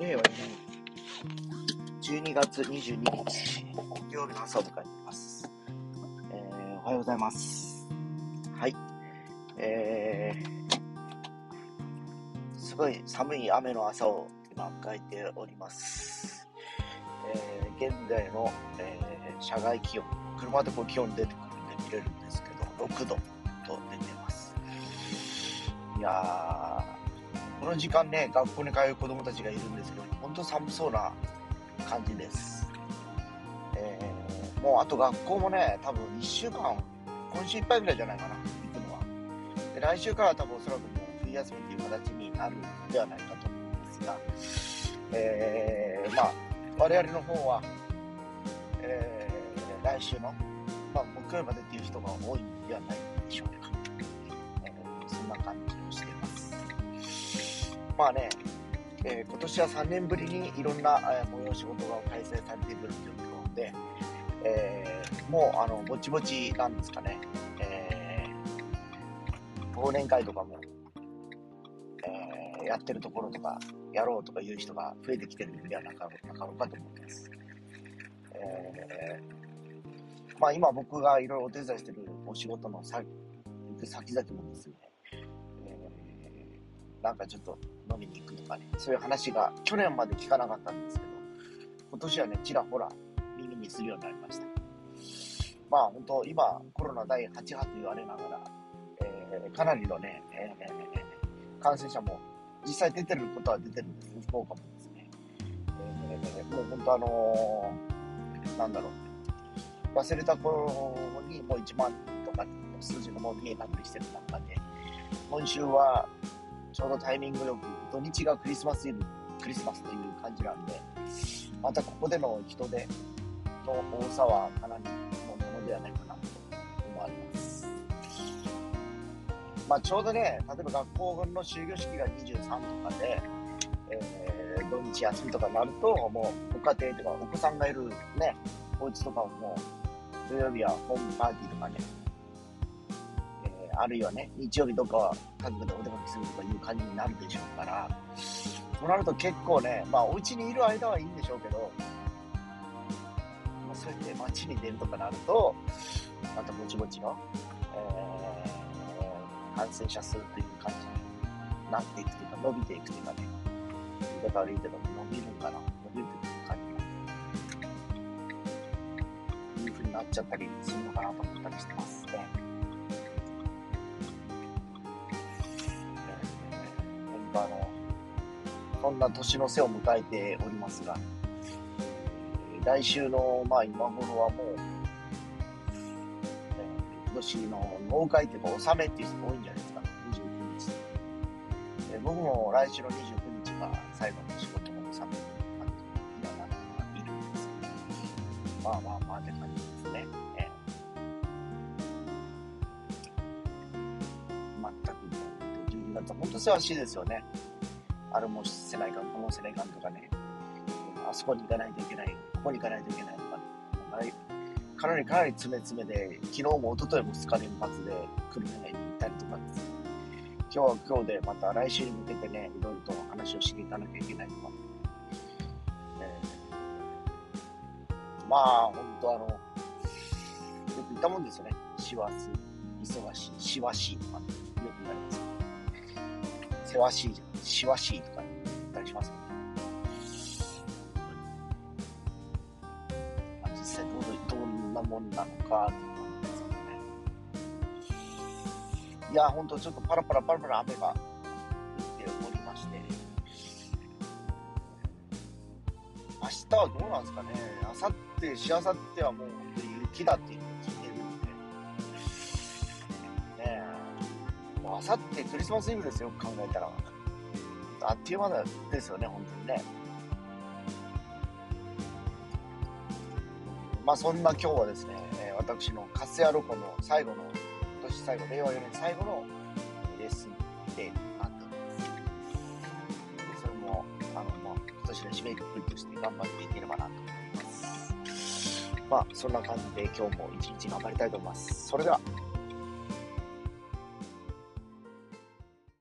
令和4年12月22日、木曜日の朝を迎えています。えー、おはようございます。はい。えー、すごい寒い雨の朝を今迎えております。えー、現在の、えー、車外気温、車でこう気温出てくるんで見れるんですけど、6度と出てます。いやー、この時間ね、学校に通う子供たちがいるんですけど、本当寒そうな感じです。えー、もうあと学校もね、多分1週間、今週いっぱいぐらいじゃないかな、行くのは。で、来週からは多分おそらくもう冬休みっていう形になるんではないかと思うんですが、えー、まあ、我々の方は、えー、来週の、まあ、木曜日までっていう人が多いんではないでしょうか。えー、そんな感じ。まあね、えー、今年は3年ぶりにいろんな、えー、催し事が開催されてくる状況で、えー、もうあのぼちぼちなんですかね、え、忘年会とかも、え、やってるところとか、やろうとかいう人が増えてきてるんではなかろうかと思います。え、まあ今僕がいろいろお手伝いしてるお仕事の先々もですね、なんかちょっと飲みに行くとかね、そういう話が去年まで聞かなかったんですけど、今年はね、ちらほら耳にするようになりました。まあ本当、今コロナ第8波と言われながら、えー、かなりのね、えー、感染者も実際出てることは出てるんです、福岡もですね。えー、もう本当あのー、なんだろう、忘れた頃にもう1万とか数字がもう見えなくしてる中で、今週はちょうどタイミングよく、土日がクリスマスイブ、クリスマスという感じなんで、またここでの人出の多さはかなりのものではないかなと思われます。まあちょうどね、例えば学校の終業式が23とかで、えー、土日休みとかになると、もうご家庭とかお子さんがいるね、お家とかも土曜日はホームパーティーとかね、あるいはね、日曜日とかは家族でお出かけするとかいう感じになるでしょうから、そうなると結構ね、まあお家にいる間はいいんでしょうけど、まあ、そうやって街に出るとかなると、またぼちぼちの、えー、感染者数という感じになっていくというか、伸びていくというかね、言い方悪いけど、伸びるんかな、伸びるという感じが、いう風になっちゃったりするのかなと思ったりしてますね。そんな年の瀬を迎えておりますが、来週の、まあ今頃はもう、今年の農会っていうか、納めっていう人も多いんじゃないですか、29日。え僕も来週の29日が最後の仕事の納め感じにはなっているんですけど、まあまあまあって感じですね。え全く、12月は本当せわしいですよね。あれもせないか、こもせないかとかね、あそこに行かないといけない、ここに行かないといけないとか、ね、かなりかなり詰め詰めで、昨日も一昨日も2日連発で久留米に行ったりとかですね、今日は今日でまた来週に向けてね、いろいろと話をしていかなきゃいけないとか、え、まあ、本当あの、よく言ったもんですよね。師走、忙しい、しわしとか、ね、よく言われます。せわしいじゃん。しわしいとか言ったりしますね。まあ、実際どうどんなもんなのかって感じですけどね。いや、ほんとちょっとパラパラパラパラ雨が降っておりまして、明日はどうなんですかね。明後日、しあさってはもう雪だっていうのを聞いてえ、もう明後日クリスマスイブですよ、考えたら。あっという間ですよね、本当にね。まあそんな今日はですね、え私のカスヤロコの最後の、今年最後、令和4年最後のレッスンでなっております。でそれも、あの、まあ、今年の締めくくりとして頑張っていければなと思います。まあそんな感じで今日も一日頑張りたいと思います。それでは。